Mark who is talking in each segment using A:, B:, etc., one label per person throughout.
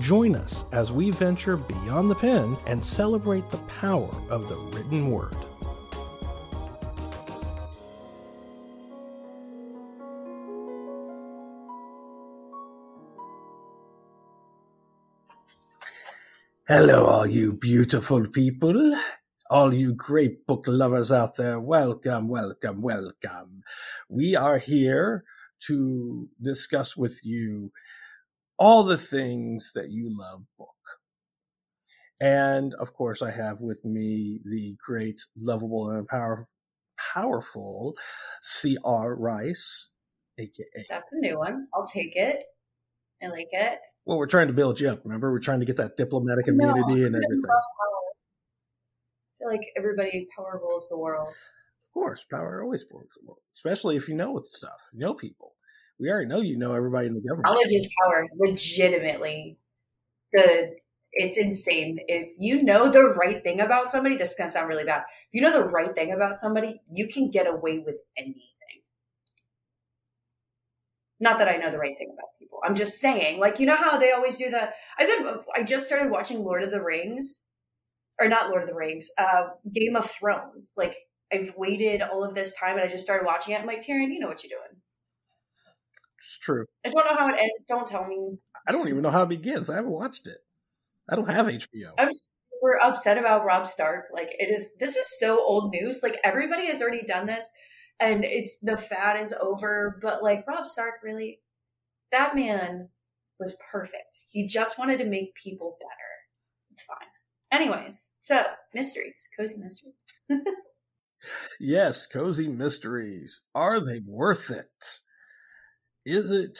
A: join us as we venture beyond the pen and celebrate the power of the written word. Hello, all you beautiful people. All you great book lovers out there, welcome, welcome, welcome. We are here to discuss with you all the things that you love book. And of course, I have with me the great, lovable, and power, powerful C.R. Rice, aka.
B: That's a new one. I'll take it. I like it.
A: Well, we're trying to build you up. Remember, we're trying to get that diplomatic immunity no, and everything. I
B: feel like everybody power rules the world.
A: Of course, power always rules the world, especially if you know stuff, you know people. We already know you know everybody in the government.
B: Knowledge is power, legitimately. The it's insane. If you know the right thing about somebody, this is gonna sound really bad. If you know the right thing about somebody, you can get away with anything. Not that I know the right thing about people. I'm just saying, like, you know how they always do the. I've been. I just started watching Lord of the Rings, or not Lord of the Rings, uh, Game of Thrones. Like, I've waited all of this time and I just started watching it. I'm like, Taryn, you know what you're doing.
A: It's true.
B: I don't know how it ends. Don't tell me.
A: I don't even know how it begins. I haven't watched it. I don't have HBO.
B: I'm super upset about Robb Stark. Like, it is. This is so old news. Like, everybody has already done this and it's the fad is over. But like Robb Stark, really, that man was perfect. He just wanted to make people better. It's fine. Anyways, so mysteries, cozy mysteries.
A: yes, cozy mysteries. Are they worth it? Is it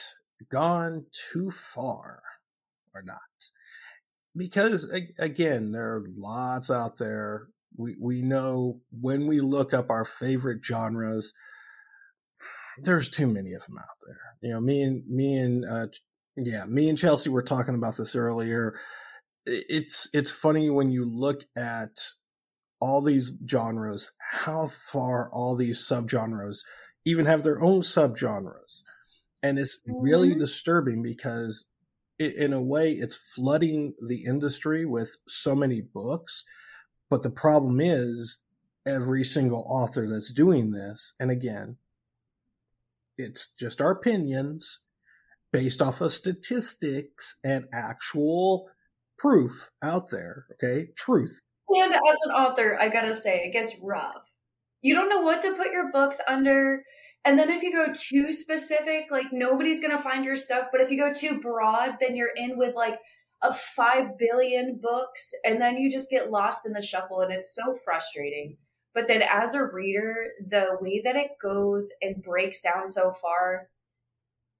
A: gone too far or not? Because again, there are lots out there we we know when we look up our favorite genres, there's too many of them out there. You know, me and me and uh, yeah, me and Chelsea were talking about this earlier. It's it's funny when you look at all these genres, how far all these subgenres even have their own subgenres, and it's really mm-hmm. disturbing because it, in a way it's flooding the industry with so many books but the problem is every single author that's doing this, and again, it's just our opinions based off of statistics and actual proof out there. Okay. Truth.
B: And as an author, I gotta say, it gets rough. You don't know what to put your books under. And then if you go too specific, like nobody's gonna find your stuff. But if you go too broad, then you're in with like a 5 billion books and then you just get lost in the shuffle and it's so frustrating but then as a reader the way that it goes and breaks down so far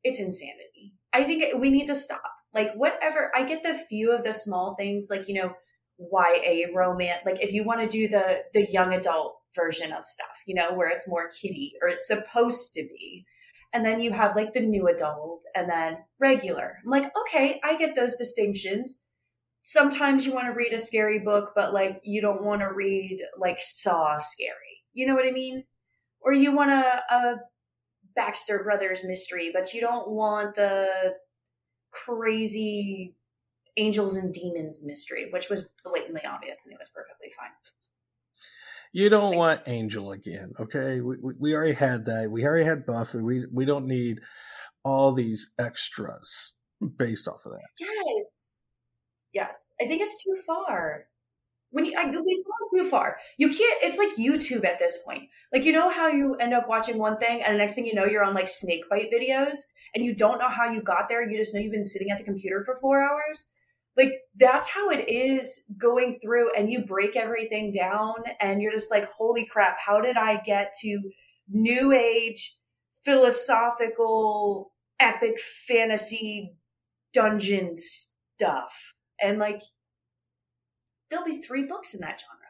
B: it's insanity i think we need to stop like whatever i get the few of the small things like you know ya romance like if you want to do the the young adult version of stuff you know where it's more kiddie or it's supposed to be and then you have like the new adult and then regular. I'm like, okay, I get those distinctions. Sometimes you want to read a scary book, but like you don't want to read like Saw scary. You know what I mean? Or you want a, a Baxter Brothers mystery, but you don't want the crazy angels and demons mystery, which was blatantly obvious and it was perfectly fine.
A: You don't want Angel again, okay? We, we, we already had that. We already had Buffy. We we don't need all these extras based off of that.
B: Yes, yes. I think it's too far. When you, I, we go too far, you can't. It's like YouTube at this point. Like you know how you end up watching one thing, and the next thing you know, you're on like snake bite videos, and you don't know how you got there. You just know you've been sitting at the computer for four hours like that's how it is going through and you break everything down and you're just like holy crap how did i get to new age philosophical epic fantasy dungeon stuff? And like there'll be three books in that genre.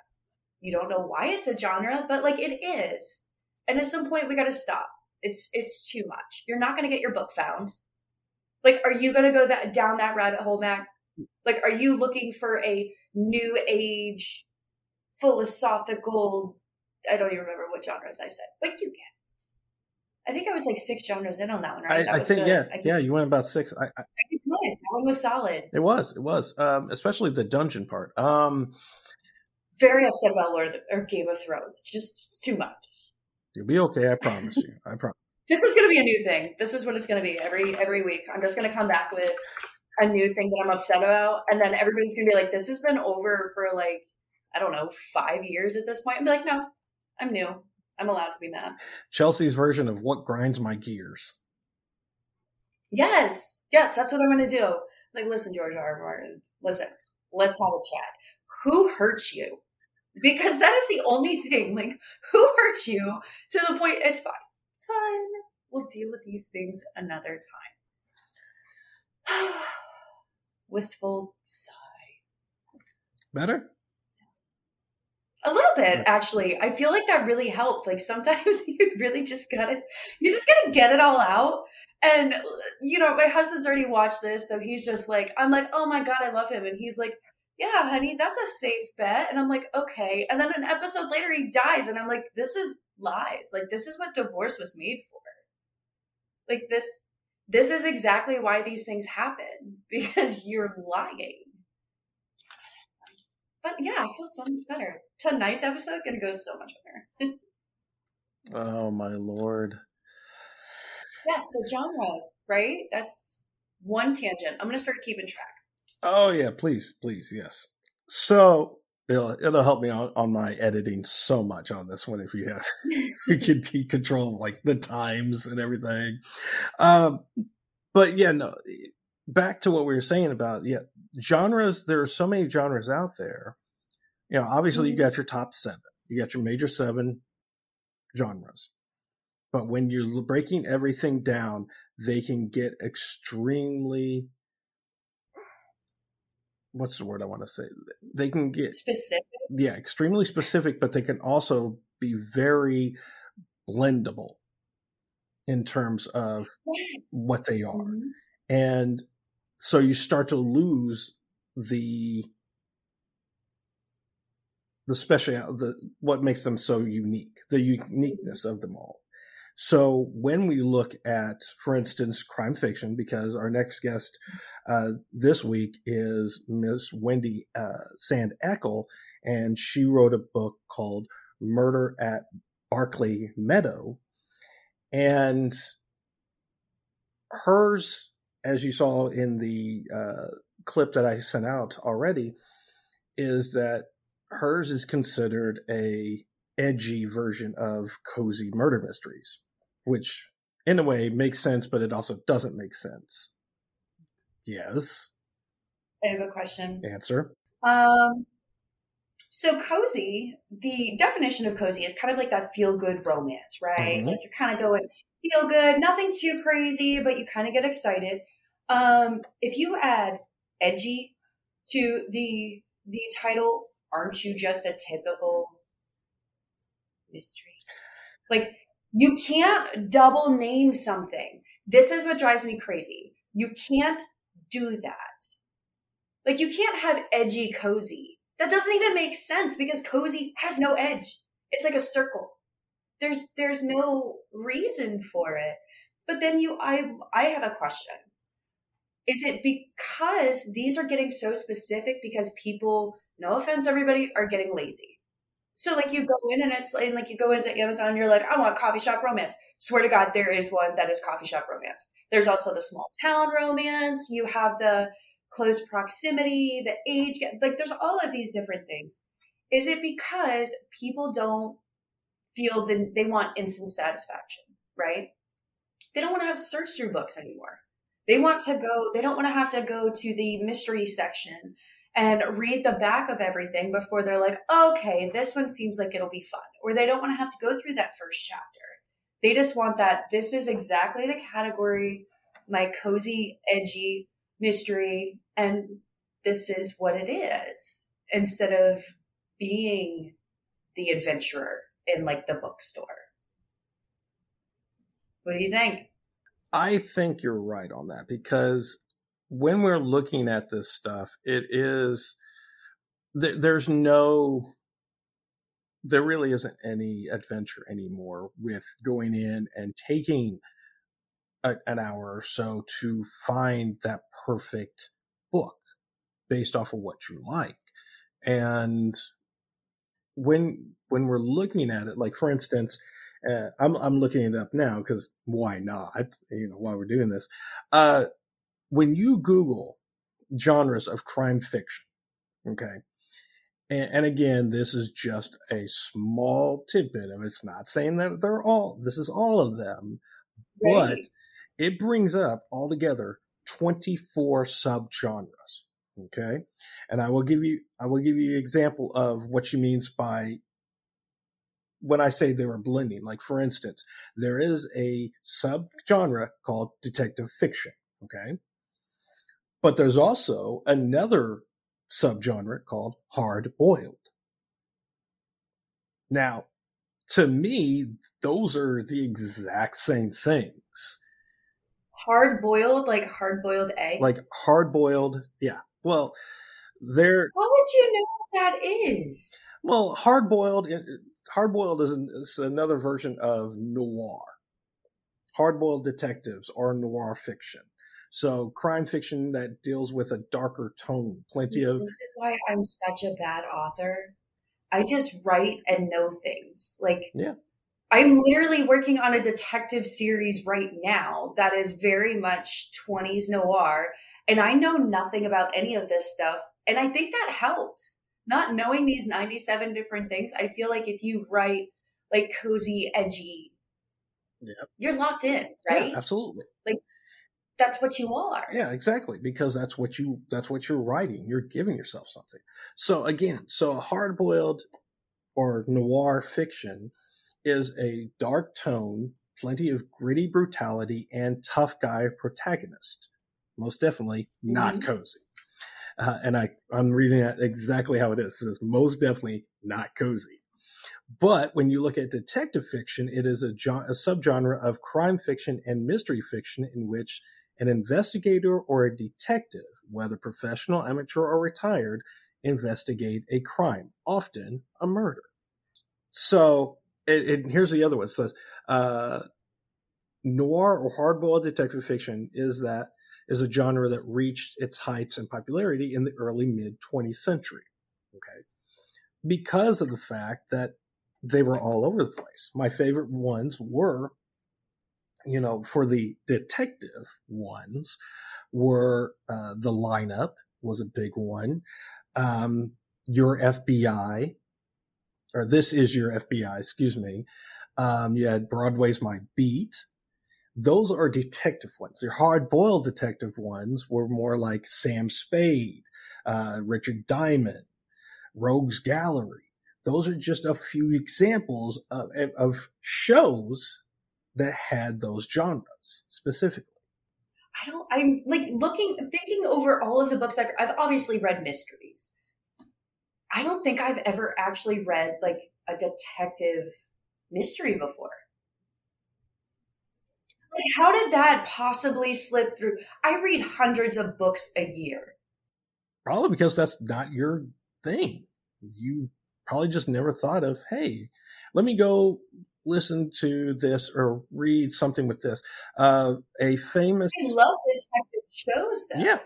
B: You don't know why it's a genre but like it is. And at some point we got to stop. It's it's too much. You're not going to get your book found. Like are you going to go that down that rabbit hole back like, are you looking for a new age philosophical? I don't even remember what genres I said, but you get. I think I was like six genres in on that one. Right?
A: I, I think, good. yeah, I yeah, you went about six. I, I, I
B: that one was solid.
A: It was, it was, um, especially the dungeon part. Um,
B: Very upset about Lord the, or Game of Thrones. Just too much.
A: You'll be okay. I promise you. I promise.
B: This is going to be a new thing. This is what it's going to be every every week. I'm just going to come back with a new thing that I'm upset about, and then everybody's gonna be like, "This has been over for like I don't know five years at this point." And be like, "No, I'm new. I'm allowed to be mad."
A: Chelsea's version of what grinds my gears.
B: Yes, yes, that's what I'm gonna do. Like, listen, George R. R. Martin, listen, let's have a chat. Who hurts you? Because that is the only thing. Like, who hurts you to the point? It's fine. It's fine. We'll deal with these things another time. wistful sigh.
A: Better?
B: A little bit, actually. I feel like that really helped. Like sometimes you really just gotta, you just gotta get it all out. And you know, my husband's already watched this, so he's just like, I'm like, oh my god, I love him, and he's like, yeah, honey, that's a safe bet. And I'm like, okay. And then an episode later, he dies, and I'm like, this is lies. Like this is what divorce was made for. Like this, this is exactly why these things happen because you're lying. But yeah, I feel so much better. Tonight's episode gonna go so much better.
A: oh my lord.
B: Yeah, so genres, right? That's one tangent. I'm gonna start keeping track.
A: Oh yeah, please, please, yes. So it'll it'll help me on, on my editing so much on this one if you have you can control like the times and everything. Um but yeah no back to what we were saying about yeah genres there are so many genres out there. You know obviously mm-hmm. you got your top seven. You got your major seven genres. But when you're breaking everything down they can get extremely what's the word I want to say? They can get
B: specific.
A: Yeah, extremely specific, but they can also be very blendable in terms of yes. what they are. Mm-hmm. And so you start to lose the the special the what makes them so unique, the uniqueness of them all. So when we look at, for instance, crime fiction, because our next guest uh, this week is Miss Wendy uh, Sand Eckel, and she wrote a book called Murder at Barclay Meadow. And hers, as you saw in the uh, clip that I sent out already, is that hers is considered a edgy version of cozy murder mysteries which in a way makes sense, but it also doesn't make sense. Yes.
B: I have a question.
A: Answer.
B: Um, so cozy, the definition of cozy is kind of like that feel good romance, right? Mm-hmm. Like you're kind of going feel good, nothing too crazy, but you kind of get excited. Um, if you add edgy to the the title, aren't you just a typical mystery? Like you can't double name something. This is what drives me crazy. You can't do that. Like you can't have edgy cozy. That doesn't even make sense because cozy has no edge. It's like a circle. There's there's no reason for it. But then you I I have a question. Is it because these are getting so specific because people, no offense, everybody, are getting lazy? So like you go in and it's like, like you go into Amazon, you're like, I want coffee shop romance. Swear to God, there is one that is coffee shop romance. There's also the small town romance. You have the close proximity, the age, like there's all of these different things. Is it because people don't feel that they want instant satisfaction, right? They don't want to have search through books anymore. They want to go, they don't want to have to go to the mystery section and read the back of everything before they're like, okay, this one seems like it'll be fun. Or they don't want to have to go through that first chapter. They just want that this is exactly the category, my cozy, edgy mystery, and this is what it is, instead of being the adventurer in like the bookstore. What do you think?
A: I think you're right on that because when we're looking at this stuff, it is th- there's no there really isn't any adventure anymore with going in and taking a, an hour or so to find that perfect book based off of what you like and when when we're looking at it like for instance uh, I'm I'm looking it up now because why not? You know, while we're doing this, uh, when you Google genres of crime fiction, okay, and, and, again, this is just a small tidbit of it. It's not saying that they're all. This is all of them, right. but it brings up altogether twenty four subgenres. Okay, and I will give you I will give you an example of what she means by when I say they were blending, like for instance, there is a subgenre called detective fiction. Okay. But there's also another subgenre called hard boiled. Now, to me, those are the exact same things.
B: Hard boiled, like hard boiled egg?
A: Like hard boiled, yeah. Well, they're.
B: How would you know what that is?
A: Well, hard boiled Hardboiled is, an, is another version of noir. Hard boiled detectives are noir fiction. So crime fiction that deals with a darker tone. Plenty of.
B: This is why I'm such a bad author. I just write and know things. Like,
A: yeah.
B: I'm literally working on a detective series right now that is very much 20s noir, and I know nothing about any of this stuff. And I think that helps not knowing these 97 different things, I feel like if you write like cozy, edgy,
A: yep.
B: you're locked in, right?
A: Yeah, absolutely.
B: Like that's what you are.
A: Yeah, exactly. Because that's what you that's what you're writing. You're giving yourself something. So again, so a hard boiled or noir fiction is a dark tone, plenty of gritty brutality, and tough guy protagonist. Most definitely not mm-hmm. cozy. Uh, and I, I'm reading that exactly how it is. It says most definitely not cozy. But when you look at detective fiction, it is a, a subgenre of crime fiction and mystery fiction in which an investigator or a detective, whether professional, amateur, or retired, investigate a crime, often a murder. So, it, here's the other one. It says, uh, noir or hardboiled detective fiction is that is a genre that reached its heights and popularity in the early mid 20th century. Okay. Because of the fact that they were all over the place. My favorite ones were, you know, for the detective ones, were uh, the lineup was a big one. Um, your FBI, or this is your FBI, excuse me. Um, you had Broadway's My Beat, those are detective ones. Your hard boiled detective ones were more like Sam Spade, uh, Richard Diamond, Rogues Gallery. Those are just a few examples of, of shows that had those genres specifically.
B: I don't, I'm like looking, thinking over all of the books I've, I've obviously read mysteries. I don't think I've ever actually read like a detective mystery before. Like, how did that possibly slip through? I read hundreds of books a year.
A: Probably because that's not your thing. You probably just never thought of, hey, let me go listen to this or read something with this. Uh, a famous.
B: I love detective shows them.
A: Yeah.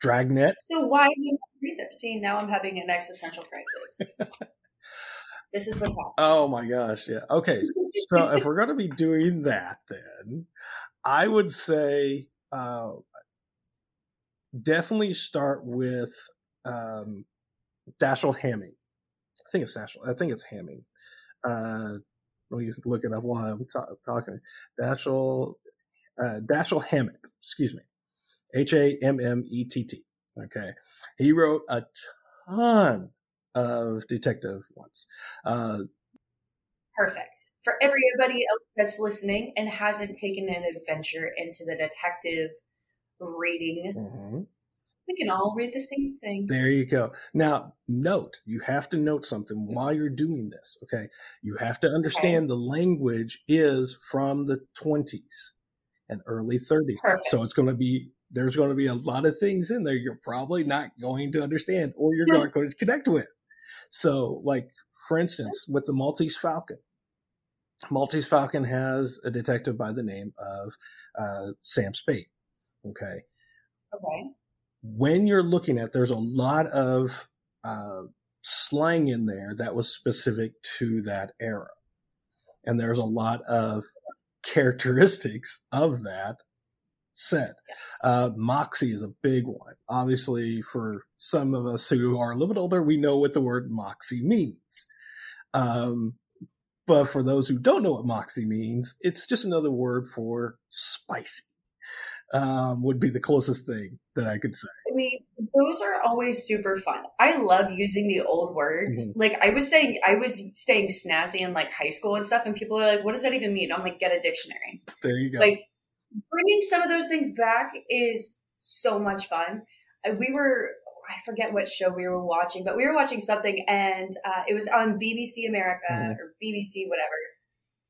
A: Dragnet.
B: So why do you read them? See, now I'm having an existential crisis. this is what's happening.
A: Oh my gosh. Yeah. Okay. So if we're going to be doing that, then I would say uh, definitely start with um, Dashiell Hamming. I think it's Dashiell. I think it's Hamming. Uh, let me look it up while I'm ta- talking. Dashiell, uh, Dashiell Hammett. Excuse me. H A M M E T T. Okay. He wrote a ton of detective ones. Uh,
B: Perfect. For everybody else that's listening and hasn't taken an adventure into the detective reading,
A: mm-hmm.
B: We can all read the same thing.
A: There you go. Now, note, you have to note something while you're doing this. Okay. You have to understand okay. the language is from the 20s and early 30s.
B: Perfect.
A: So it's going to be there's going to be a lot of things in there you're probably not going to understand or you're not going to connect with. So, like, for instance, with the Maltese Falcon, Maltese Falcon has a detective by the name of uh, Sam Spade. Okay.
B: Okay.
A: When you're looking at, there's a lot of uh, slang in there that was specific to that era. And there's a lot of characteristics of that set. Uh, moxie is a big one. Obviously, for some of us who are a little bit older, we know what the word moxie means. Um, but for those who don't know what moxie means, it's just another word for spicy. Um, would be the closest thing that I could say.
B: I mean, those are always super fun. I love using the old words. Mm-hmm. Like I was saying, I was staying snazzy in like high school and stuff, and people are like, "What does that even mean?" I'm like, "Get a dictionary."
A: There you go.
B: Like bringing some of those things back is so much fun. We were, I forget what show we were watching, but we were watching something and uh, it was on BBC America mm-hmm. or BBC, whatever.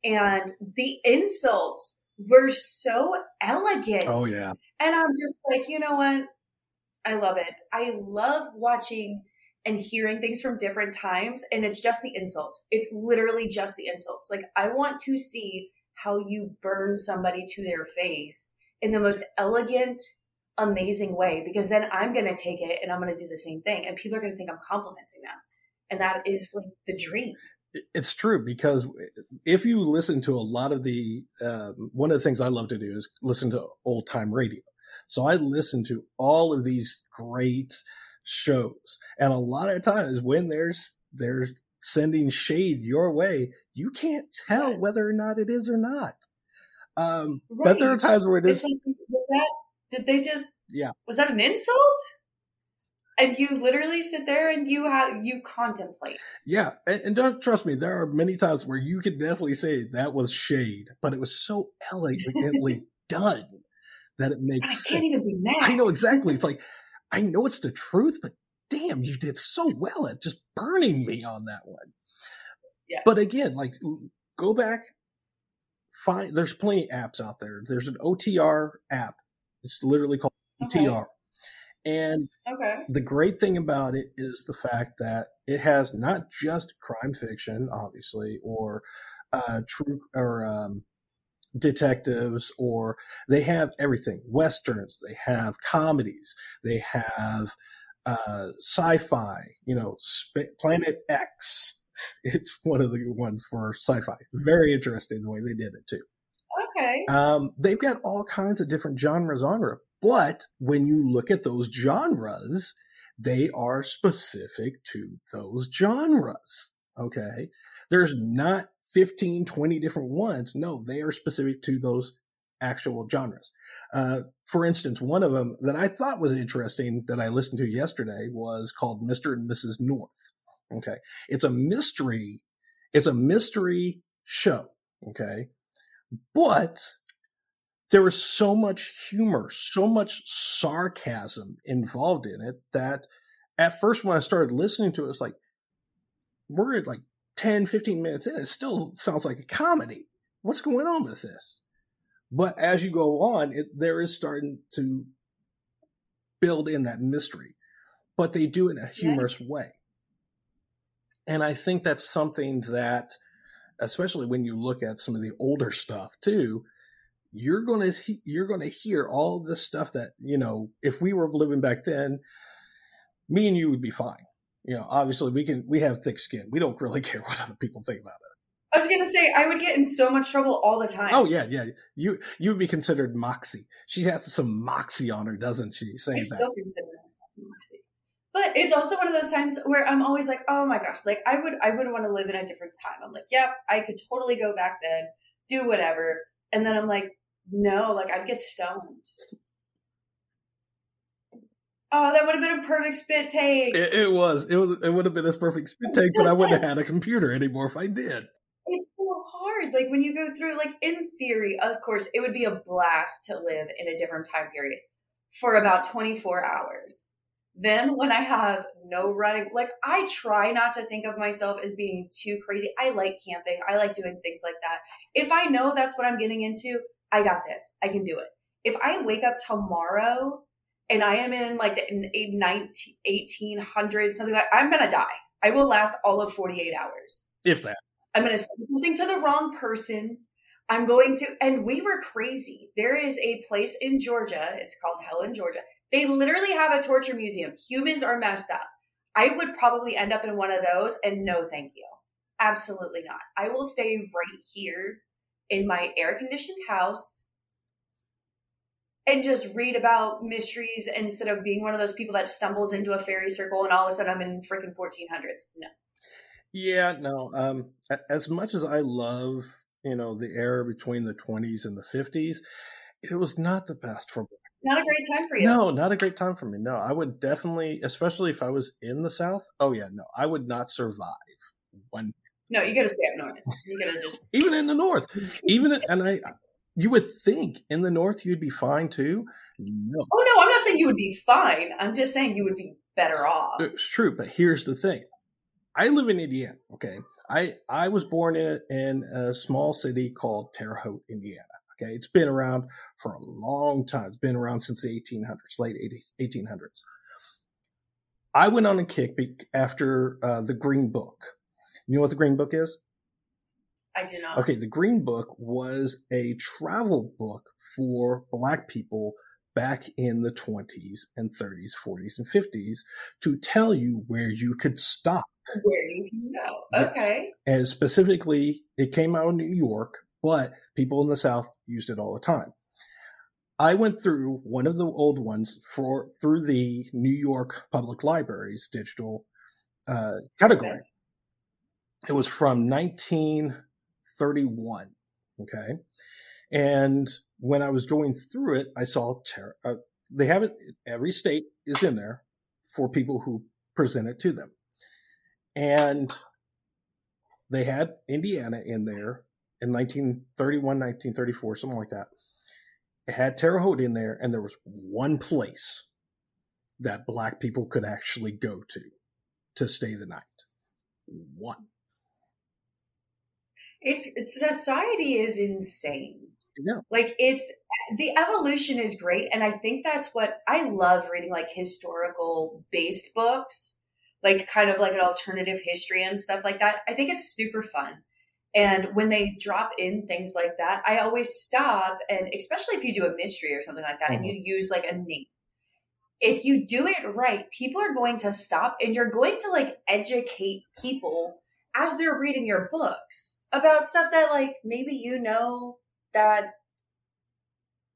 B: And the insults were so elegant.
A: Oh, yeah.
B: And I'm just like, you know what? I love it. I love watching and hearing things from different times. And it's just the insults. It's literally just the insults. Like, I want to see how you burn somebody to their face in the most elegant, amazing way, because then I'm going to take it and I'm going to do the same thing. And people are going to think I'm complimenting them. And that is like the dream.
A: It's true because if you listen to a lot of the, um, one of the things I love to do is listen to old time radio. So I listen to all of these great shows. And a lot of times when there's, there's sending shade your way, you can't tell whether or not it is or not. Um, right. But there are times where it is.
B: That, did they just?
A: Yeah.
B: Was that an insult? And you literally sit there and you have you contemplate.
A: Yeah, and, and don't trust me. There are many times where you could definitely say that was shade, but it was so elegantly done that it makes. I
B: sense. can't even be mad.
A: I know exactly. It's like I know it's the truth, but damn, you did so well at just burning me on that one.
B: Yeah.
A: But again, like go back, find there's plenty of apps out there. There's an OTR app. It's literally called okay. OTR. And
B: okay.
A: the great thing about it is the fact that it has not just crime fiction, obviously, or uh, true or um, detectives, or they have everything westerns, they have comedies, they have uh, sci-fi, you know, Sp- Planet X. It's one of the ones for sci-fi. Very interesting the way they did it too.
B: Okay.
A: Um, they've got all kinds of different genres on but when you look at those genres, they are specific to those genres. Okay. There's not 15, 20 different ones. No, they are specific to those actual genres. Uh, for instance, one of them that I thought was interesting that I listened to yesterday was called Mr. and Mrs. North. Okay. It's a mystery. It's a mystery show. Okay. But there was so much humor, so much sarcasm involved in it that at first when I started listening to it, it's like, we're at like 10, 15 minutes in. It still sounds like a comedy. What's going on with this? But as you go on, it, there is starting to build in that mystery, but they do it in a humorous yeah. way. And I think that's something that, especially when you look at some of the older stuff too, you're gonna you're gonna hear all this stuff that you know. If we were living back then, me and you would be fine. You know, obviously we can we have thick skin. We don't really care what other people think about us.
B: I was gonna say I would get in so much trouble all the time.
A: Oh yeah, yeah. You you would be considered moxie. She has some moxie on her, doesn't she? Saying that. Still
B: moxie. But it's also one of those times where I'm always like, oh my gosh, like I would I would want to live in a different time. I'm like, yep, I could totally go back then, do whatever. And then I'm like, no, like I'd get stoned. Oh, that would have been a perfect spit take.
A: It, it was. It was. It would have been a perfect spit take, but I wouldn't have had a computer anymore if I did.
B: It's so hard. Like when you go through, like in theory, of course, it would be a blast to live in a different time period for about 24 hours. Then when I have no running, like I try not to think of myself as being too crazy. I like camping. I like doing things like that. If I know that's what I'm getting into, I got this. I can do it. If I wake up tomorrow and I am in like the 19, 1800s, something like I'm going to die. I will last all of 48 hours.
A: If that.
B: I'm going to say something to the wrong person. I'm going to, and we were crazy. There is a place in Georgia. It's called Helen, Georgia. They literally have a torture museum. Humans are messed up. I would probably end up in one of those and no, thank you. Absolutely not. I will stay right here in my air conditioned house and just read about mysteries instead of being one of those people that stumbles into a fairy circle and all of a sudden I'm in freaking 1400s. No.
A: Yeah, no. Um, as much as I love, you know, the era between the 20s and the 50s, it was not the best for me.
B: not a great time for you.
A: No, not a great time for me. No, I would definitely, especially if I was in the South. Oh yeah, no, I would not survive one.
B: No, you got to stay up north. You got to just
A: even in the north, even and I, you would think in the north you'd be fine too. No.
B: Oh no, I'm not saying you would be fine. I'm just saying you would be better off.
A: It's true, but here's the thing. I live in Indiana. Okay, I I was born in in a small city called Terre Haute, Indiana. Okay, it's been around for a long time. It's been around since the 1800s, late 1800s. I went on a kick after uh, the Green Book. You know what the Green Book is?
B: I do not.
A: Okay, the Green Book was a travel book for Black people back in the 20s and 30s, 40s, and 50s to tell you where you could stop.
B: Where you can go. Okay. Yes.
A: And specifically, it came out of New York, but people in the South used it all the time. I went through one of the old ones for through the New York Public Library's digital uh, category. Okay. It was from 1931. Okay, and when I was going through it, I saw ter- uh, they have it. Every state is in there for people who present it to them, and they had Indiana in there in 1931, 1934, something like that. It had Terre Haute in there, and there was one place that black people could actually go to to stay the night. One.
B: It's society is insane.
A: Yeah.
B: Like it's the evolution is great. And I think that's what I love reading like historical based books, like kind of like an alternative history and stuff like that. I think it's super fun. And when they drop in things like that, I always stop and especially if you do a mystery or something like that mm-hmm. and you use like a name. If you do it right, people are going to stop and you're going to like educate people as they're reading your books about stuff that like maybe you know that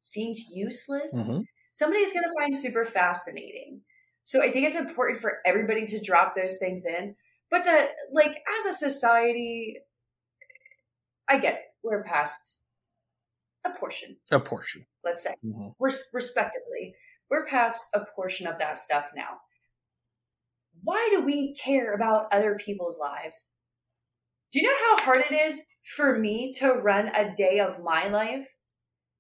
B: seems useless. Mm-hmm. Somebody's going to find super fascinating. So I think it's important for everybody to drop those things in. But to like as a society, I get it. We're past a portion.
A: A portion.
B: Let's say. Mm-hmm. Res- respectively. We're past a portion of that stuff now. Why do we care about other people's lives? Do you know how hard it is for me to run a day of my life?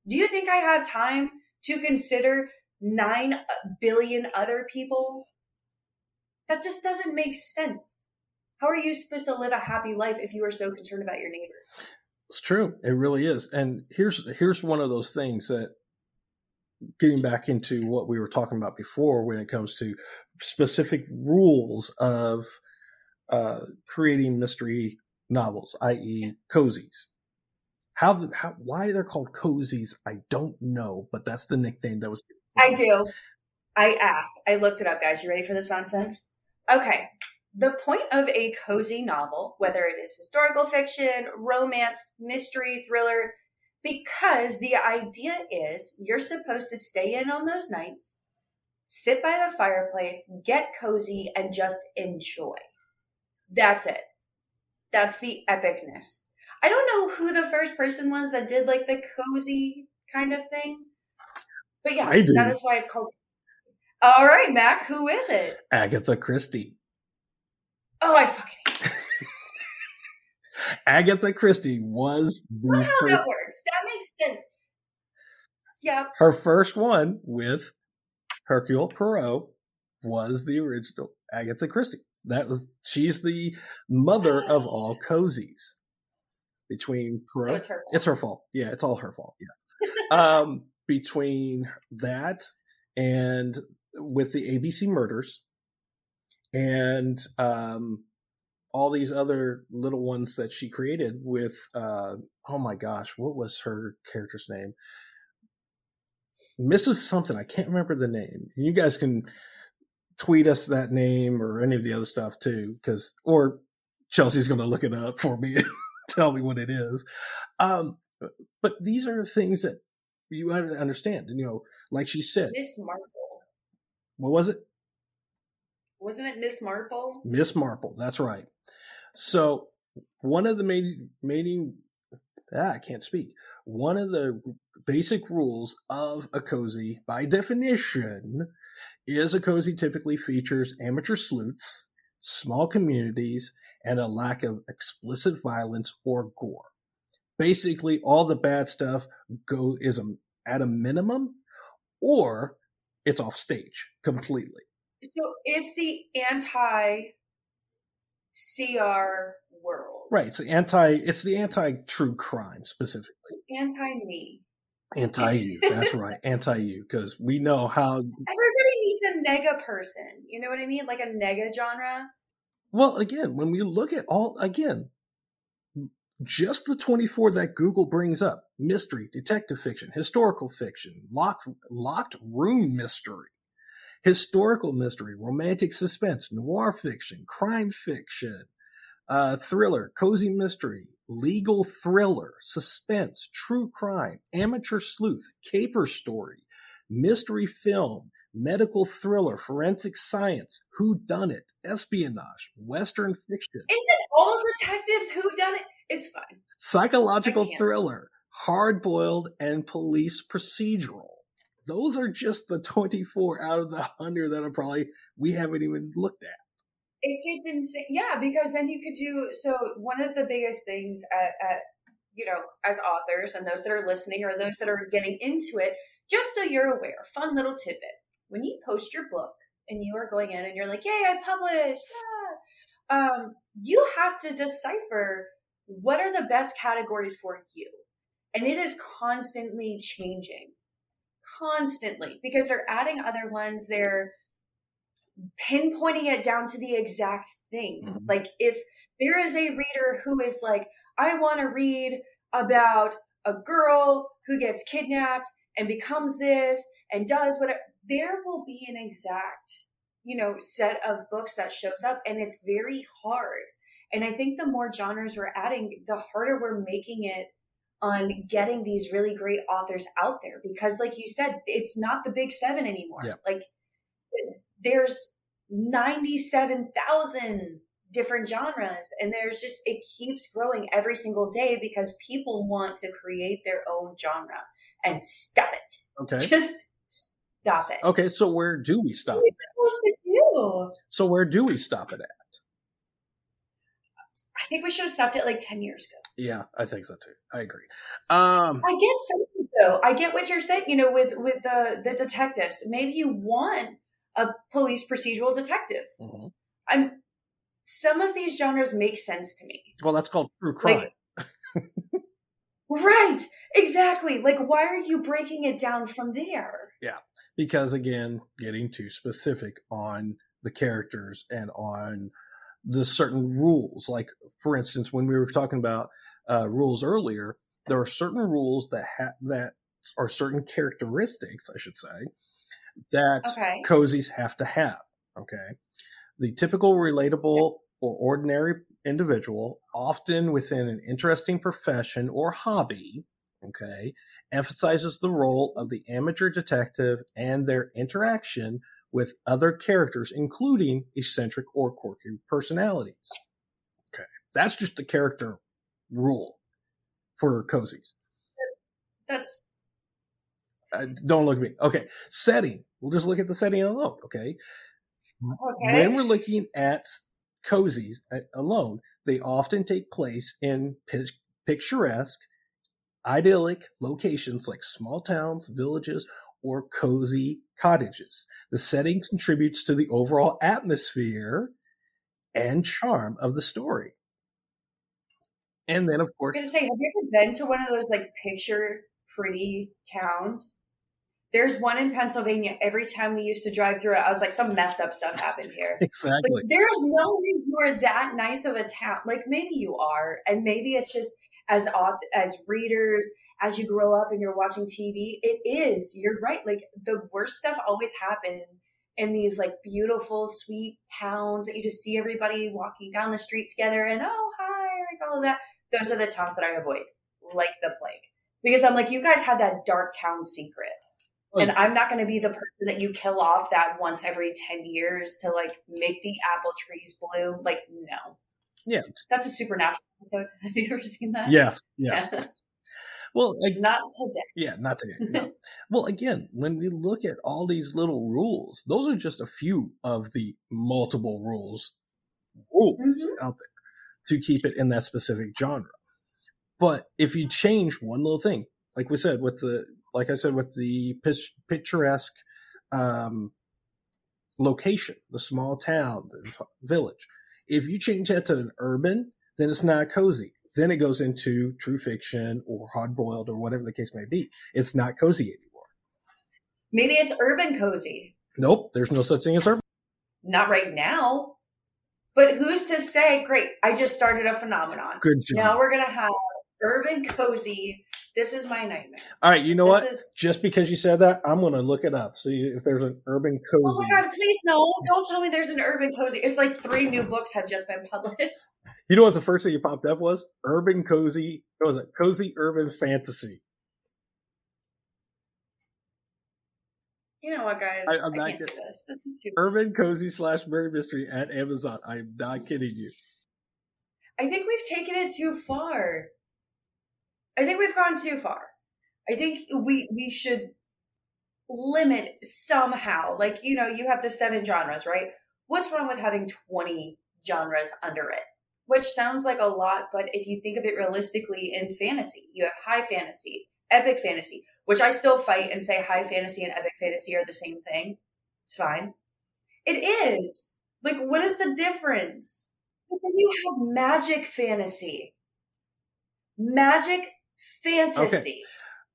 B: Do you think I have time to consider 9 billion other people? That just doesn't make sense. How are you supposed to live a happy life if you are so concerned about your neighbor?
A: It's true. It really is. And here's here's one of those things that getting back into what we were talking about before when it comes to specific rules of uh, creating mystery novels, i.e., cozies. How, the, how why they're called cozies, I don't know, but that's the nickname that was.
B: I do. I asked. I looked it up, guys. You ready for this nonsense? Okay. The point of a cozy novel, whether it is historical fiction, romance, mystery, thriller, because the idea is you're supposed to stay in on those nights, sit by the fireplace, get cozy, and just enjoy. That's it. That's the epicness. I don't know who the first person was that did like the cozy kind of thing. But yeah, that is why it's called. All right, Mac, who is it?
A: Agatha Christie.
B: Oh, I fucking
A: Agatha Christie was
B: the how first, that works. That makes sense. Yeah.
A: Her first one with Hercule Poirot was the original Agatha Christie. That was she's the mother of all cozies. Between
B: Poirot, so it's, her
A: it's her fault. Yeah, it's all her fault. Yes. um, between that and with the ABC murders and um, all these other little ones that she created with uh, oh my gosh, what was her character's name? Mrs. Something. I can't remember the name. You guys can tweet us that name or any of the other stuff too, because or Chelsea's going to look it up for me, tell me what it is. Um, but these are things that you have to understand. And, you know, like she said,
B: Miss Marple.
A: What was it?
B: Wasn't it Miss Marple?
A: Miss Marple. That's right. So one of the main main ah, I can't speak. One of the basic rules of a cozy, by definition, is a cozy typically features amateur sleuths, small communities, and a lack of explicit violence or gore. Basically, all the bad stuff go is a, at a minimum, or it's off stage completely.
B: So it's the anti CR world.
A: Right. It's the anti it's the anti true crime specifically.
B: Anti me.
A: Anti you. That's right. Anti you. Because we know how
B: everybody needs a nega person. You know what I mean? Like a nega genre.
A: Well, again, when we look at all again, just the 24 that Google brings up mystery, detective fiction, historical fiction, locked, locked room mystery, historical mystery, romantic suspense, noir fiction, crime fiction, uh, thriller, cozy mystery, legal thriller, suspense, true crime, amateur sleuth, caper story, mystery film, medical thriller, forensic science, who done it, espionage, western fiction.
B: Is it all detectives who done it? It's fine.
A: Psychological thriller, hard boiled, and police procedural those are just the 24 out of the 100 that are probably we haven't even looked at
B: it gets insane yeah because then you could do so one of the biggest things at, at you know as authors and those that are listening or those that are getting into it just so you're aware fun little tidbit. When you post your book and you are going in and you're like yay i published! Ah, um, you have to decipher what are the best categories for you. And it is constantly changing. Constantly because they're adding other ones. They're pinpointing it down to the exact thing. Mm-hmm. Like if there is a reader who is like, I want to read about a girl who gets kidnapped and becomes this and does whatever, there will be an exact, you know, set of books that shows up and it's very hard. And I think the more genres we're adding, the harder we're making it on getting these really great authors out there because like you said it's not the big 7 anymore yeah. like there's 97,000 different genres and there's just it keeps growing every single day because people want to create their own genre and stop it
A: okay
B: just stop it
A: okay so where do we stop
B: what are we supposed to do
A: so where do we stop it at
B: I think we should have stopped it like 10 years ago.
A: Yeah, I think so too. I agree. Um,
B: I get something though. I get what you're saying, you know, with, with the, the detectives. Maybe you want a police procedural detective. Mm-hmm. I'm, some of these genres make sense to me.
A: Well, that's called true crime.
B: Like, right. Exactly. Like, why are you breaking it down from there?
A: Yeah. Because again, getting too specific on the characters and on the certain rules. Like, for instance, when we were talking about uh, rules earlier, there are certain rules that have that are certain characteristics, I should say, that
B: Okay.
A: cozies have to have. Okay. The typical relatable or ordinary individual, often within an interesting profession or hobby, okay, emphasizes the role of the amateur detective and their interaction with other characters, including eccentric or quirky personalities. Okay. That's just the character rule for cozies.
B: That's
A: Uh, don't look at me. Okay. Setting. We'll just look at the setting alone. Okay.
B: okay.
A: When we're looking at cozies uh, alone, they often take place in picturesque, idyllic locations like small towns, villages, or cozy cottages. The setting contributes to the overall atmosphere and charm of the story. And then, of course, I'm
B: gonna say, have you ever been to one of those like picture pretty towns? There's one in Pennsylvania. Every time we used to drive through it, I was like, some messed up stuff happened here.
A: exactly.
B: Like, there's no way you are that nice of a town. Like maybe you are, and maybe it's just as as readers as you grow up and you're watching TV. It is. You're right. Like the worst stuff always happen in these like beautiful, sweet towns that you just see everybody walking down the street together and oh hi, like all of that. Those are the towns that I avoid like the plague because I'm like, you guys have that dark town secret. And I'm not going to be the person that you kill off that once every 10 years to like make the apple trees bloom. Like, no.
A: Yeah.
B: That's a supernatural episode. Have you ever seen that?
A: yes, yes. Well, I,
B: Not today.
A: Yeah, not today. No. well, again, when we look at all these little rules, those are just a few of the multiple rules rules
B: Mhm.
A: out there to keep it in that specific genre. But if you change one little thing, like we said with the, like I said with the picturesque um, location, the small town, the village, if you change that to an urban, then it's not cozy. Then it goes into true fiction or hard boiled or whatever the case may be. It's not cozy anymore.
B: Maybe it's urban cozy.
A: Nope, there's no such thing as urban.
B: Not right now. But who's to say, great, I just started a phenomenon.
A: Good job.
B: Now we're going to have urban cozy. This is my nightmare.
A: All right, you know
B: this
A: what?
B: is.
A: Just because you said that, I'm going to look it up. See if there's an urban cozy.
B: Oh my god, please no. Don't tell me there's an urban cozy. It's like three new books have just been published.
A: You know what the first thing you popped up was? Urban cozy. What was it? Cozy urban fantasy.
B: You know what, guys?
A: I-
B: I,
A: I'm not
B: can't do
A: kidding.
B: this. This too
A: Urban cozy slash murder mystery at Amazon. I'm not kidding you.
B: I think we've taken it too far. I think we've gone too far. I think we we should limit somehow. Like, you know, you have the seven genres, right? What's wrong with having 20 genres under it? Which sounds like a lot, but if you think of it realistically in fantasy, you have high fantasy, epic fantasy, which I still fight and say high fantasy and epic fantasy are the same thing. It's fine. It is. Like, what is the difference? But then you have magic fantasy. Magic fantasy.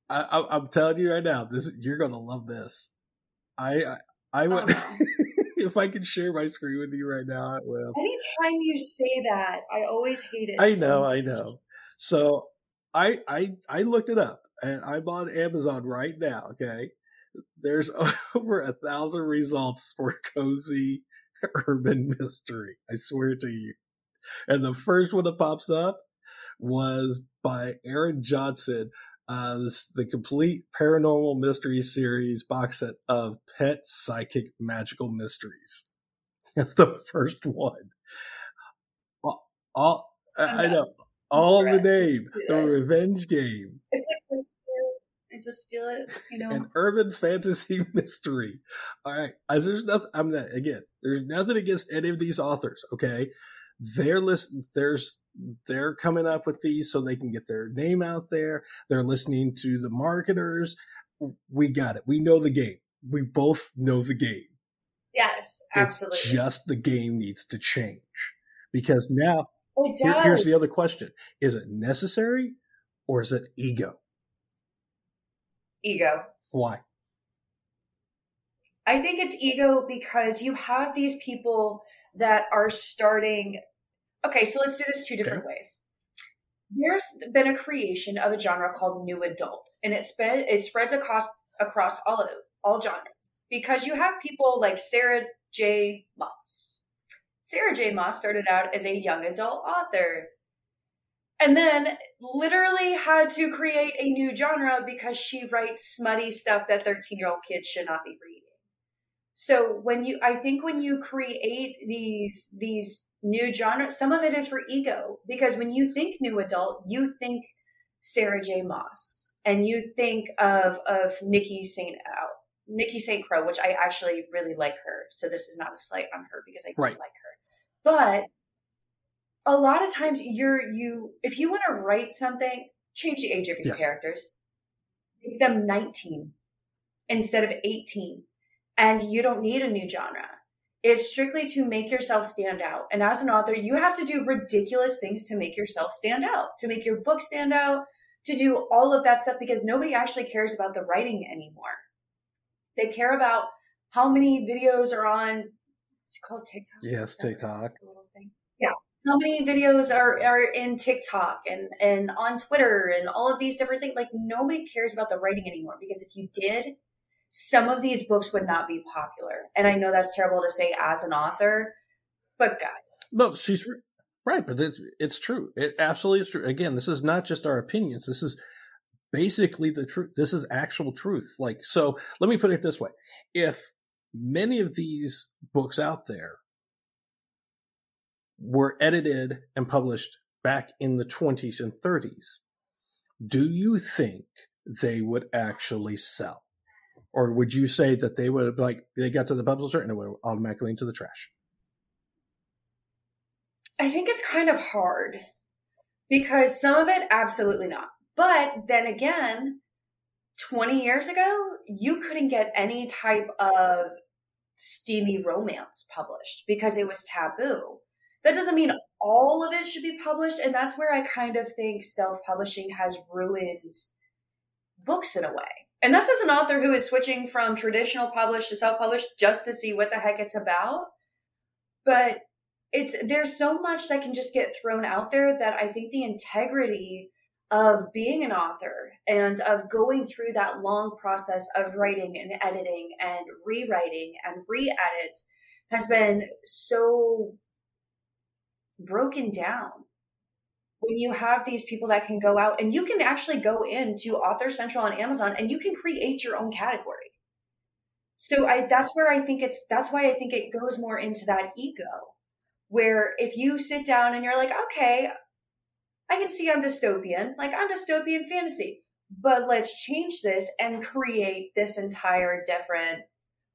A: I, I, I'm telling you right now, this you're gonna love this. I I, I would
B: Oh, no.
A: if I could share my screen with you right now, I will.
B: Anytime you say that, I always hate it.
A: I
B: so
A: know,
B: much.
A: I know. So I I I looked it up and I'm on Amazon right now. Okay, there's over a thousand results for cozy urban mystery. I swear to you. And the first one that pops up was by Erin Johnson. Uh, this, the complete paranormal mystery series box set of pet psychic magical mysteries. That's the first one. All, all I,
B: I'm
A: I
B: done.
A: know all the name, the revenge game,
B: It's like I just feel it, you know.
A: an urban fantasy mystery. All right, as there's nothing. I'm not again. There's nothing against any of these authors. Okay, they're list. There's they're coming up with these so they can get their name out there. They're listening to the marketers. We got it. We know the game. We both know the game.
B: yes, absolutely.
A: It's just the game needs to change because now
B: it
A: here- here's the other question: Is it necessary or is it ego?
B: ego.
A: Why?
B: I think it's ego because you have these people that are starting. Okay, so let's do this two different ways. there's been a creation of a genre called new adult, and it spread it spreads across across all of all genres because you have people like Sarah J. Maas. Sarah J. Maas started out as a young adult author and then literally had to create a new genre because she writes smutty stuff that 13 year old kids should not be reading. So when you, I think when you create these, these new genres, some of it is for ego because when you think new adult, you think Sarah J. Maas and you think of, of Nikki St. Out. Nikki St. Crowe, which I actually really like her. So this is not a slight on her because I do right. like her. But a lot of times you're you if you want to write something, change the age of your yes. characters. Make them 19 instead of 18. And you don't need a new genre. It's strictly to make yourself stand out. And as an author, you have to do ridiculous things to make yourself stand out, to make your book stand out, to do all of that stuff because nobody actually cares about the writing anymore. They care about how many videos are on. It's called TikTok.
A: Yes, TikTok.
B: Yeah, how many videos are, are in TikTok and, and on Twitter and all of these different things. Like nobody cares about the writing anymore because if you did, some of these books would not be popular. And I know that's terrible to say as an author, but guys.
A: No, she's right, but it's it's true. It absolutely is true. Again, this is not just our opinions. This is basically the truth. This is actual truth. Like, so let me put it this way. If many of these books out there were edited and published back in the 20s and 30s, do you think they would actually sell? Or would you say that they would like they got to the publisher and it would automatically into the trash?
B: I think it's kind of hard because some of it absolutely not. But then again, 20 years ago, you couldn't get any type of steamy romance published because it was taboo. That doesn't mean all of it should be published. And that's where I kind of think self publishing has ruined books in a way. And that's as an author who is switching from traditional published to self published just to see what the heck it's about. But it's there's so much that can just get thrown out there that I think the integrity of being an author and of going through that long process of writing and editing and rewriting and re-edits has been so broken down when you have these people that can go out and you can actually go into author central on amazon and you can create your own category. So i that's where i think it's that's why i think it goes more into that ego where if you sit down and you're like okay i can see i'm dystopian like i'm dystopian fantasy but let's change this and create this entire different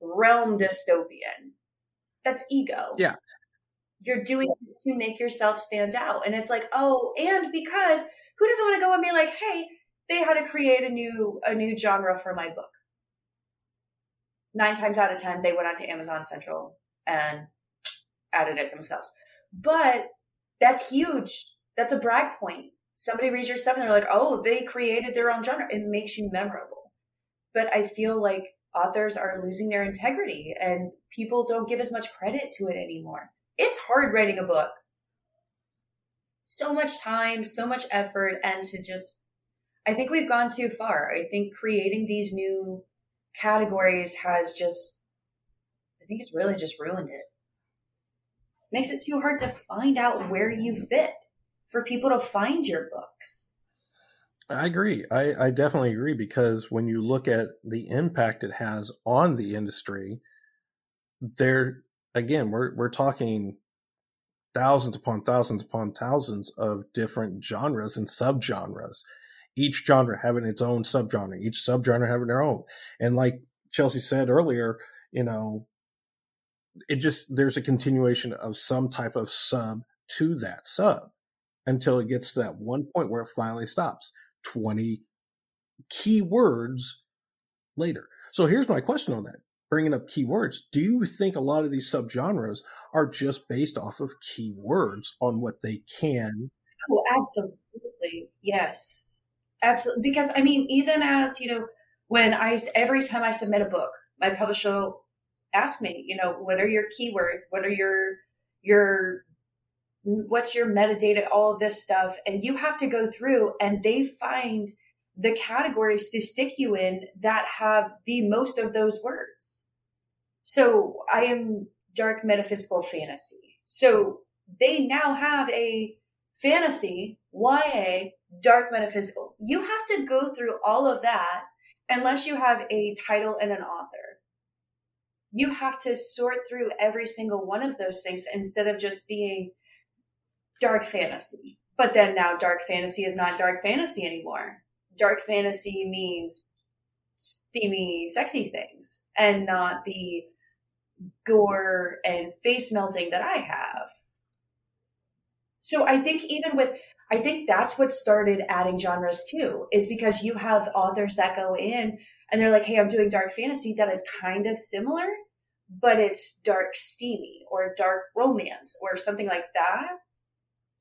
B: realm dystopian. That's ego.
A: Yeah
B: you're doing to make yourself stand out. And it's like, oh, and because who doesn't want to go and be like, hey, they had to create a new a new genre for my book. Nine times out of ten, they went onto Amazon Central and added it themselves. But that's huge. That's a brag point. Somebody reads your stuff and they're like, oh, they created their own genre. It makes you memorable. But I feel like authors are losing their integrity and people don't give as much credit to it anymore it's hard writing a book. So much time, so much effort, and to just, I think we've gone too far. I think creating these new categories has just, I think it's really just ruined it. Makes it too hard to find out where you fit for people to find your books.
A: I agree. I, I definitely agree because when you look at the impact it has on the industry, there again, we're we're talking thousands upon thousands upon thousands of different genres and subgenres. Each genre having its own subgenre, each subgenre having their own. And like Chelsea said earlier, you know, it just there's a continuation of some type of sub to that sub until it gets to that one point where it finally stops. 20 keywords later. So here's my question on that bringing up keywords, do you think a lot of these subgenres are just based off of keywords on what they can?
B: Oh, absolutely. Yes. Absolutely. Because I mean, even as, you know, when I, every time I submit a book, my publisher will ask me, you know, what are your keywords? What are your, your what's your metadata, all of this stuff. And you have to go through and they find the categories to stick you in that have the most of those words. So I am dark metaphysical fantasy. So they now have a fantasy, YA, dark metaphysical. You have to go through all of that unless you have a title and an author. You have to sort through every single one of those things instead of just being dark fantasy. But then now dark fantasy is not dark fantasy anymore. Dark fantasy means steamy, sexy things and not the gore and face melting that I have. So I think even with I think that's what started adding genres too, is because you have authors that go in and they're like, hey, I'm doing dark fantasy that is kind of similar, but it's dark steamy or dark romance or something like that.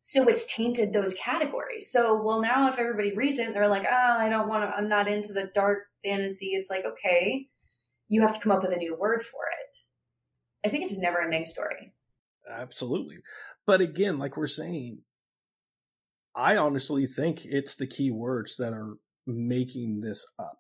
B: So it's tainted those categories. So, well, now if everybody reads it, they're like, oh, I don't want to, I'm not into the dark fantasy. It's like, okay, you have to come up with a new word for it. I think it's a never ending story.
A: Absolutely. But again, like we're saying, I honestly think it's the key words that are making this up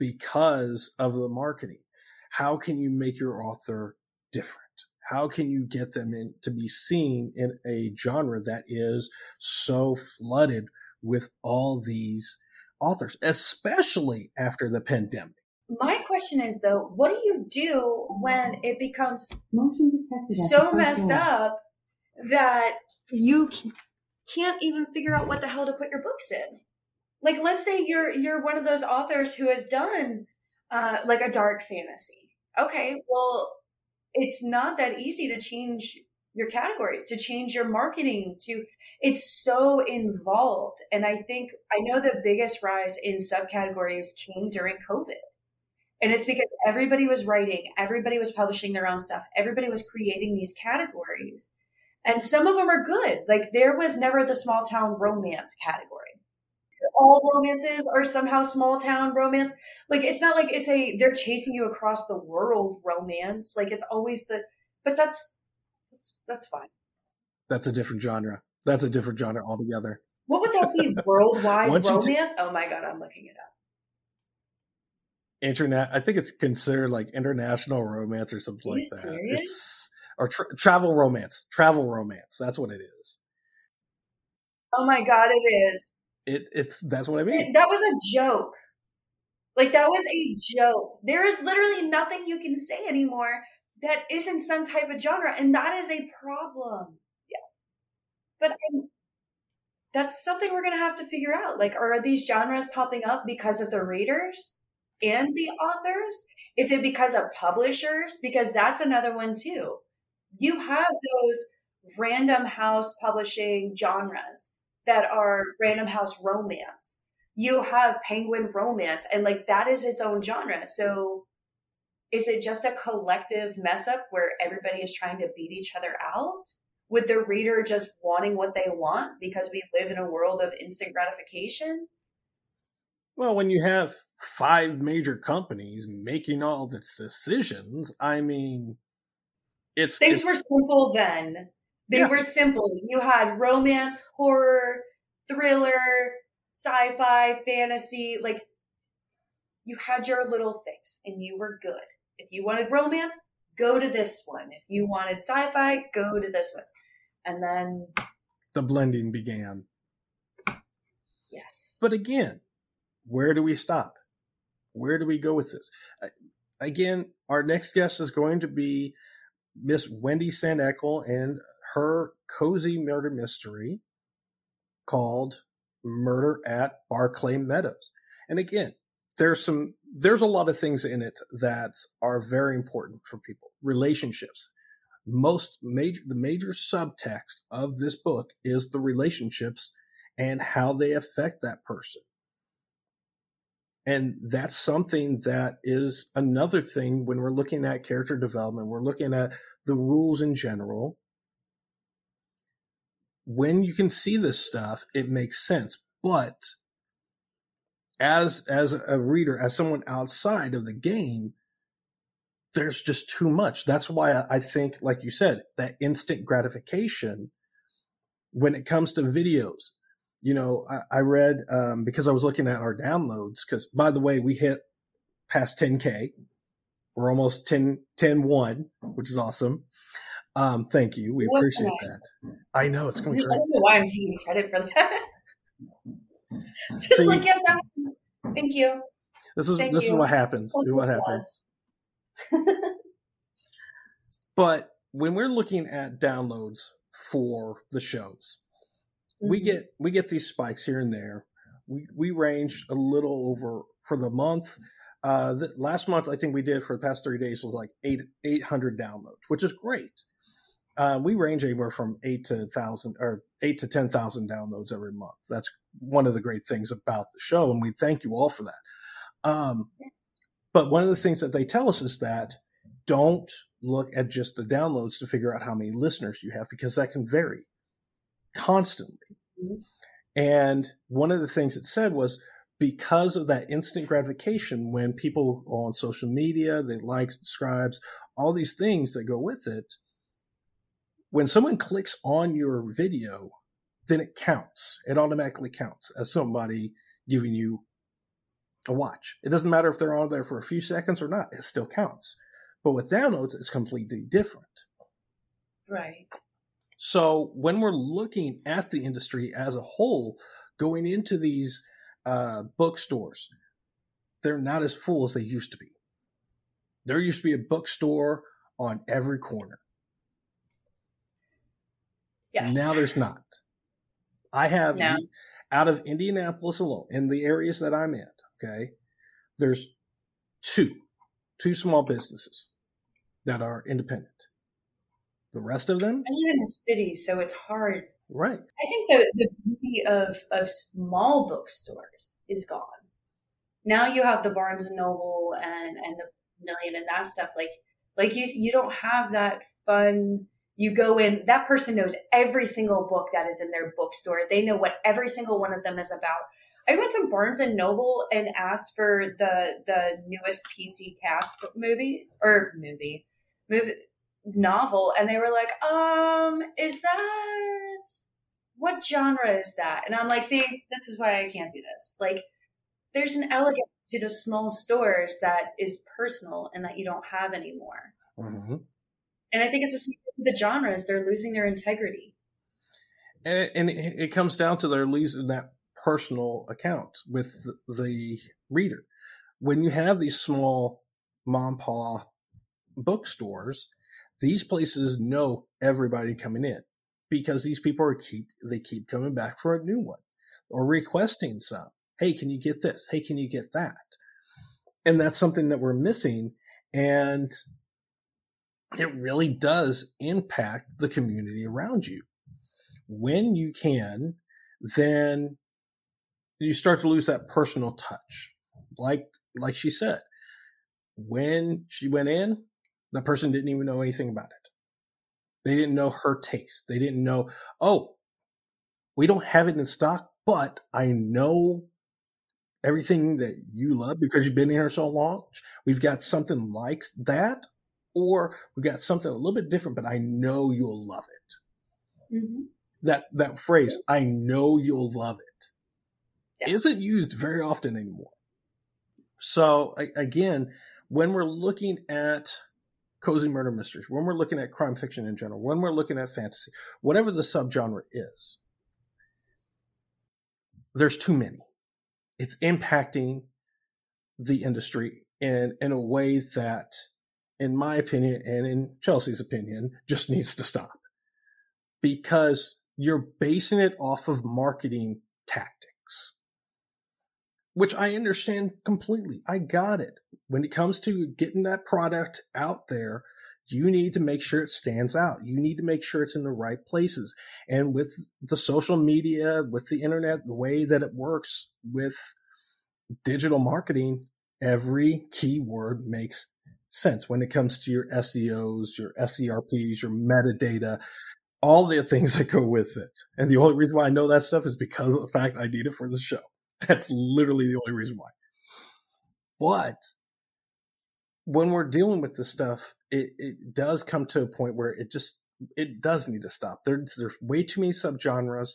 A: because of the marketing. How can you make your author different? How can you get them in to be seen in a genre that is so flooded with all these authors, especially after the pandemic?
B: My question is though, what do you do when it becomes so messed up that you can't even figure out what the hell to put your books in. Like, let's say you're you're one of those authors who has done uh, like a dark fantasy. Okay, well, it's not that easy to change your categories, to change your marketing. To it's so involved, and I think I know the biggest rise in subcategories came during COVID. And it's because everybody was writing, everybody was publishing their own stuff, everybody was creating these categories and some of them are good. Like there was never the small town romance category. All romances are somehow small town romance. Like it's not like it's a they're chasing you across the world romance. Like it's always the but that's that's that's fine.
A: That's a different genre. That's a different genre altogether.
B: What would that be? Worldwide romance? T- oh my god, I'm looking it up.
A: Internet. I think it's considered like international romance or something like that. Serious? It's or tra- travel romance. Travel romance. That's what it is.
B: Oh my god, it is.
A: It it's that's what I mean.
B: that was a joke. Like that was a joke. There is literally nothing you can say anymore that isn't some type of genre, and that is a problem. Yeah, but I'm, that's something we're gonna have to figure out. Like, are these genres popping up because of the readers and the authors? Is it because of publishers? Because that's another one too you have those random house publishing genres that are random house romance. You have penguin romance, and like that is its own genre. So, is it just a collective mess up where everybody is trying to beat each other out? With the reader just wanting what they want because we live in a world of instant gratification?
A: Well, when you have five major companies making all the decisions, I mean, it's
B: things
A: it's,
B: were simple then. They yeah. were simple. You had romance, horror, thriller, sci-fi, fantasy, like you had your little things and you were good. If you wanted romance, go to this one. If you wanted sci-fi, go to this one. And then
A: the blending began.
B: Yes.
A: But again, where do we stop? Where do we go with this? Again, our next guest is going to be Miss Wendy Sand Eckel and her cozy murder mystery called Murder at Barclay Meadows. And again, there's some there's a lot of things in it that are very important for people. Relationships. Most major the major subtext of this book is the relationships and how they affect that person. And that's something that is another thing when we're looking at character development, we're looking at the rules in general. When you can see this stuff, it makes sense. But as as a reader, as someone outside of the game, there's just too much. That's why I think, like you said, that instant gratification when it comes to videos, you know, I, I read um, because I was looking at our downloads. Because by the way, we hit past 10k. We're almost 10, 10 1, which is awesome. Um, thank you. We appreciate nice. that. I know it's going
B: to I don't know why I'm taking credit for that. Just so like you, yes, I'm, thank you.
A: This is thank this you. is what happens. This is what happens. but when we're looking at downloads for the shows, mm-hmm. we get we get these spikes here and there. We we range a little over for the month. Uh, the, last month, I think we did for the past thirty days was like eight eight hundred downloads, which is great. Uh, we range anywhere from eight to thousand or eight to ten thousand downloads every month. That's one of the great things about the show, and we thank you all for that. Um, but one of the things that they tell us is that don't look at just the downloads to figure out how many listeners you have because that can vary constantly. Mm-hmm. And one of the things it said was because of that instant gratification when people on social media, they like, subscribes, all these things that go with it. When someone clicks on your video, then it counts. It automatically counts as somebody giving you a watch. It doesn't matter if they're on there for a few seconds or not, it still counts. But with downloads, it's completely different.
B: Right.
A: So when we're looking at the industry as a whole, going into these uh, bookstores, they're not as full as they used to be. There used to be a bookstore on every corner.
B: Yes.
A: Now there's not. I have no. out of Indianapolis alone, in the areas that I'm in, okay, there's two, two small businesses that are independent. The rest of them?
B: I live in a city, so it's hard.
A: Right.
B: I think the, the beauty of, of small bookstores is gone. Now you have the Barnes and Noble and, and the Million and that stuff. Like, like you, you don't have that fun. You go in, that person knows every single book that is in their bookstore. They know what every single one of them is about. I went to Barnes and Noble and asked for the the newest P.C. Cast movie or movie movie novel and they were like um is that what genre is that? And i'm like see this is why i can't do this. Like there's an elegance to the small stores that is personal and that you don't have anymore. Mm-hmm. and i think it's the genres. They're losing their integrity.
A: And, it, and it, it comes down to they're losing that personal account with the reader. When you have these small mom pa bookstores, these places know everybody coming in because these people are keep they keep coming back for a new one or requesting some. Hey, can you get this? Hey, can you get that? And that's something that we're missing. And it really does impact the community around you. When you can, then you start to lose that personal touch. Like, like she said, when she went in, the person didn't even know anything about it. They didn't know her taste. They didn't know, oh, we don't have it in stock, but I know everything that you love because you've been here so long. We've got something like that, or we've got something a little bit different, but I know you'll love it. Mm-hmm. That that phrase, I know you'll love it, yes. not used very often anymore. So again, when we're looking at cozy murder mysteries, when we're looking at crime fiction in general, when we're looking at fantasy, whatever the subgenre is, there's too many. It's impacting the industry in in a way that, in my opinion and in Chelsea's opinion, just needs to stop. Because you're basing it off of marketing tactics which I understand completely. I got it. When it comes to getting that product out there, you need to make sure it stands out. You need to make sure it's in the right places. And with the social media, with the internet, the way that it works with digital marketing, every keyword makes sense when it comes to your SEOs, your SERPs, your metadata, all the things that go with it. And the only reason why I know that stuff is because of the fact I need it for the show. That's literally the only reason why. But when we're dealing with this stuff, it, it does come to a point where it just it does need to stop. There's there's way too many subgenres.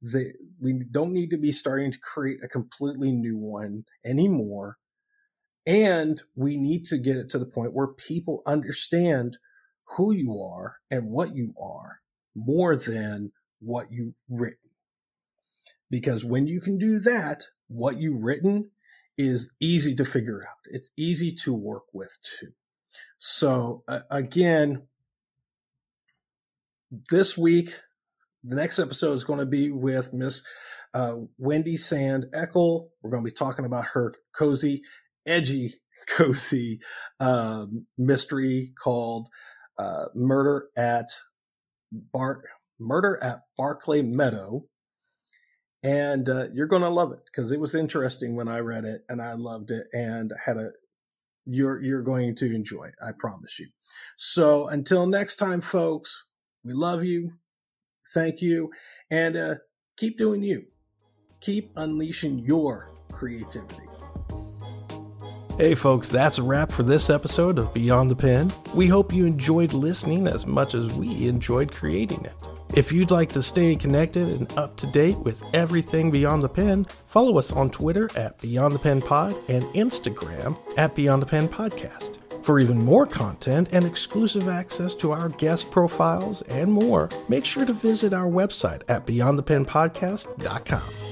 A: They, we don't need to be starting to create a completely new one anymore. And we need to get it to the point where people understand who you are and what you are more than what you've written. Because when you can do that, what you've written is easy to figure out. It's easy to work with too. So uh, again, this week, the next episode is going to be with Miss uh, Wendy Sand Eckel. We're going to be talking about her cozy, edgy, cozy uh, mystery called uh, "Murder at Bar Murder at Barclay Meadow." And uh, you're going to love it because it was interesting when I read it, and I loved it, and had a you're you're going to enjoy. I promise you. So until next time, folks. We love you. Thank you. And uh, keep doing you. Keep unleashing your creativity.
C: Hey, folks, that's a wrap for this episode of Beyond the Pen. We hope you enjoyed listening as much as we enjoyed creating it. If you'd like to stay connected and up to date with everything Beyond the Pen, follow us on Twitter at Beyond the Pen Pod and Instagram at Beyond the Pen Podcast. For even more content and exclusive access to our guest profiles and more, make sure to visit our website at beyondthepenpodcast.com.